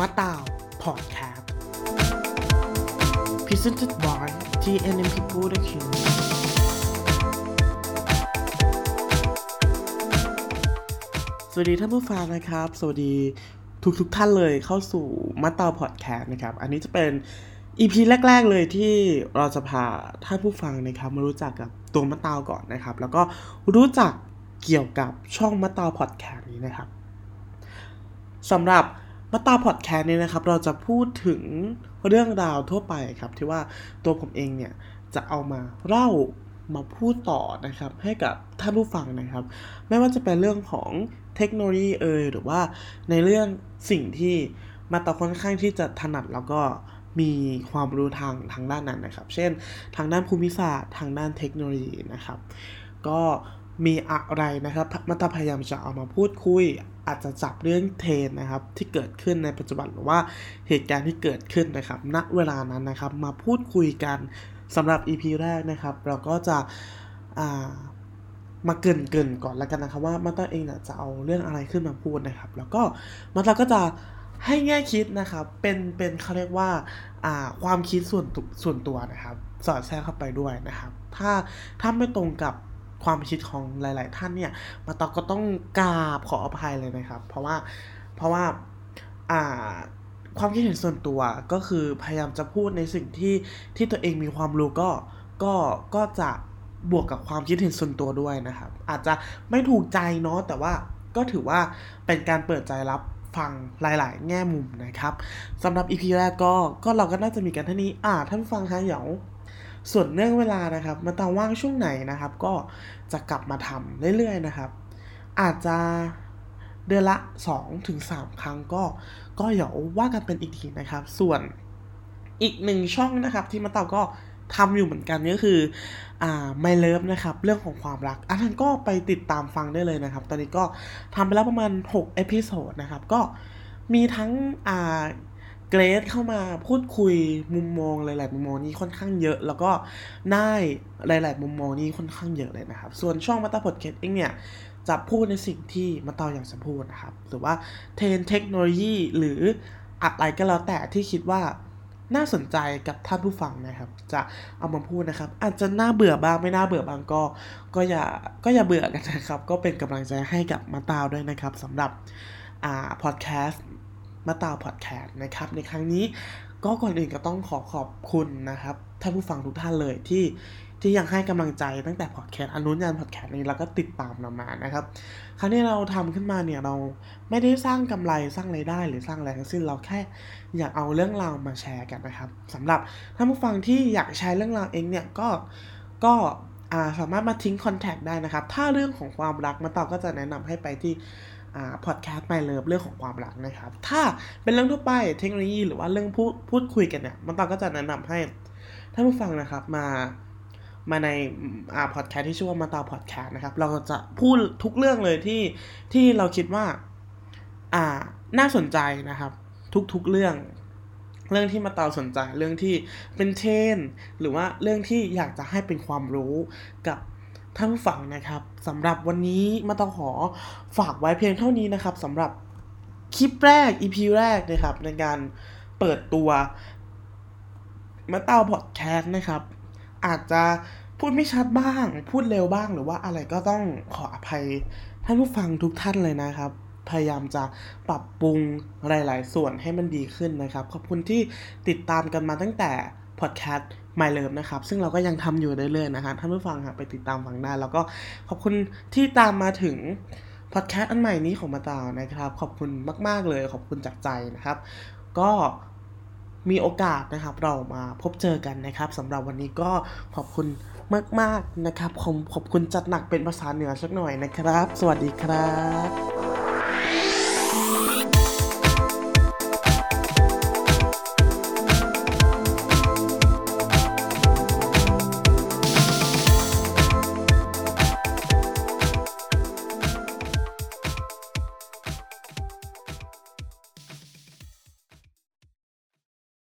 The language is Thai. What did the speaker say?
มาตาวพอดแคสต์ Presented by TNMP Production สวัสดีท่านผู้ฟังนะครับ สวัสดีทุกทุกท่านเลยเข้าสู่มาตาวพอดแคสต์นะครับ อันนี้จะเป็น EP แรก ๆ เลยที่เราจะพาท่านผู้ฟังนะครับมารู้จักกับตัวมะตาวก่อนนะครับ แล้วก็รู้จักเกี่ยวกับช่องมะตาวพอดแคสต์นี้นะครับสำหรับ มะตาพอดแคสต์นี้นะครับ เราจะพูดถึงเรื่องราวทั่วไปครับ ที่ว่าตัวผมเองเนี่ย จะเอามาเล่ามาพูดต่อนะครับ ให้กับท่านผู้ฟังนะครับ ไม่ว่าจะเป็นเรื่องของเทคโนโลยีเอยหรือว่าในเรื่องสิ่งที่มาตาค่อนข้างที่จะถนัดแล้วก็มีความรู้ทางทางด้านนั้นนะครับ เช่น ทางด้านภูมิศาสตร์ ทางด้านเทคโนโลยีนะครับ ก็มีอะไรนะครับมาตาพยายามจะเอามาพูดคุย อาจจะจับเรื่องเทรนนะครับที่เกิดขึ้นในปัจจุบันหรือว่าเหตุการณ์ที่เกิดขึ้นนะครับ ณเวลานั้นนะครับมาพูดคุยกันสำหรับ EP แรกนะครับ เราก็จะมาเกินเกินก่อนแล้วกันนะครับว่ามาตาเองเนี่ยจะเอาเรื่องอะไรขึ้นมาพูดนะครับ แล้วก็มาตาก็จะให้แง่คิดนะครับ เป็นเป็นเขาเรียกว่าความคิดส่วนส่วนตัวนะครับ สอดแทรกเข้าไปด้วยนะครับ ถ้าถ้าไม่ตรงกับ ความคิดของหลาย ๆ ท่านเนี่ยมาตอก็ต้องกราบขออภัยเลยนะครับ เพราะว่าเพราะว่าอ่าความคิดเห็นส่วนตัวก็คือพยายามจะพูดในสิ่งที่ที่ตัวเองมีความรู้ก็ก็ก็จะบวกกับความคิดเห็นส่วนตัวด้วยนะครับ อาจจะไม่ถูกใจเนาะแต่ว่าก็ถือว่าเป็นการเปิดใจรับฟังหลาย ๆ แง่มุมนะครับสำหรับ EP แรกก็ก็เราก็น่าจะมีกันเท่านี้อ่าท่านฟังฮะเดี๋ยว ส่วนเรื่องเวลานะครับมาตาว่างช่วงไหนนะครับ ก็จะกลับมาทำเรื่อยๆนะครับ อาจจะเดือนละ 2-3ครั้งก็ ก็เดี๋ยวว่ากันเป็นอีกทีนะครับ ส่วนอีกหนึ่งช่องนะครับ ที่มาตาก็ทำอยู่เหมือนกันก็คืออ่า My Love นะครับ เรื่องของความรัก อันนั้นก็ไปติดตามฟังได้เลยนะครับ ตอนนี้ก็ทำไปแล้วประมาณ6 episode นะครับ ก็มีทั้งอ่า guest เข้ามาพูดคุยมุมมองหลาย ๆ มุมมองนี้ค่อนข้างเยอะ แล้วก็ได้หลาย ๆ มุมมองนี้ค่อนข้างเยอะเลยนะครับ ส่วนช่องมาตาพอดแคสต์เองเนี่ยจะพูดในสิ่งที่มาตาอยากจะพูดนะครับ หรือว่าเทรนด์เทคโนโลยีหรืออะไรก็แล้วแต่ที่คิดว่าน่าสนใจกับท่านผู้ฟังนะครับ จะเอามาพูดนะครับ อาจจะน่าเบื่อบ้างไม่น่าเบื่อบ้างก็ ก็อย่าก็อย่าเบื่อกันนะครับ ก็เป็นกำลังใจให้กับมาตาวด้วยนะครับสำหรับอ่าพอดแคสต์ มาตาวพอดแคสต์นะครับ ในครั้งนี้ก็ก่อนอื่นก็ต้องขอขอบคุณนะครับท่านผู้ฟังทุกท่านเลยที่ที่ยังให้กำลังใจตั้งแต่พอดแคสต์อนุญาตพอดแคสต์นี้แล้วก็ติดตามเรามานะครับ ครั้งที่เราทำขึ้นมาเนี่ยเราไม่ได้สร้างกำไรสร้างไรายได้ หรือสร้างอะไรทั้งสิ้นเราแค่อยากเอาเรื่องราวมาแชร์กันนะครับสำหรับท่านผู้ฟังที่อยากแชร์เรื่องราวเองเนี่ยก็ก็สามารถมาทิ้งคอนแทคได้นะครับ ถ้าเรื่องของความรักมาต่อก็จะแนะนำให้ไปที่ พอดแคสต์ไม่เลิฟเรื่องของความรักนะครับ ถ้าเป็นเรื่องทั่วไปเทคโนโลยีหรือว่าเรื่องพูดพูดคุยกันเนี่ย มันต่อก็จะแนะนำให้ท่านผู้ฟังนะครับมามาในอ่าพอดแคสต์ที่ชื่อว่ามาตาพอดแคสต์นะครับ เราจะพูดทุกเรื่องเลยที่ที่เราคิดว่าอ่าน่าสนใจนะครับ ทุกๆเรื่อง เรื่องที่มาตาสนใจเรื่องที่เป็นเทนหรือว่าเรื่องที่อยากจะให้เป็นความรู้กับ ท่านผู้ฟังนะครับสำหรับวันนี้มาตาขอฝากไว้เพียงเท่านี้นะครับสำหรับคลิปแรก EP แรกนะครับ ในการเปิดตัวมาตาพอดแคสต์นะครับ อาจจะพูดไม่ชัดบ้าง พูดเร็วบ้างหรือว่าอะไรก็ต้องขออภัยท่านผู้ฟังทุกท่านเลยนะครับ พยายามจะปรับปรุงหลาย ๆ ส่วนให้มันดีขึ้นนะครับ ขอบคุณที่ติดตามกันมาตั้งแต่ พอดแคสต์ My Love นะครับ ซึ่งเราก็ยังทำอยู่เรื่อยๆนะครับท่านผู้ฟังครับไปติดตามฟังได้ แล้วก็ขอบคุณที่ตามมาถึงพอดแคสต์อันใหม่นี้ของมาตาวนะครับ ขอบคุณมาก ๆ เลยขอบคุณจากใจนะครับ ก็มีโอกาสนะครับเรามาพบเจอกันนะครับสำหรับวันนี้ก็ขอบคุณมาก ๆ นะครับผมขอบคุณจัดหนักเป็นภาษาเหนือสักหน่อยนะครับ สวัสดีครับ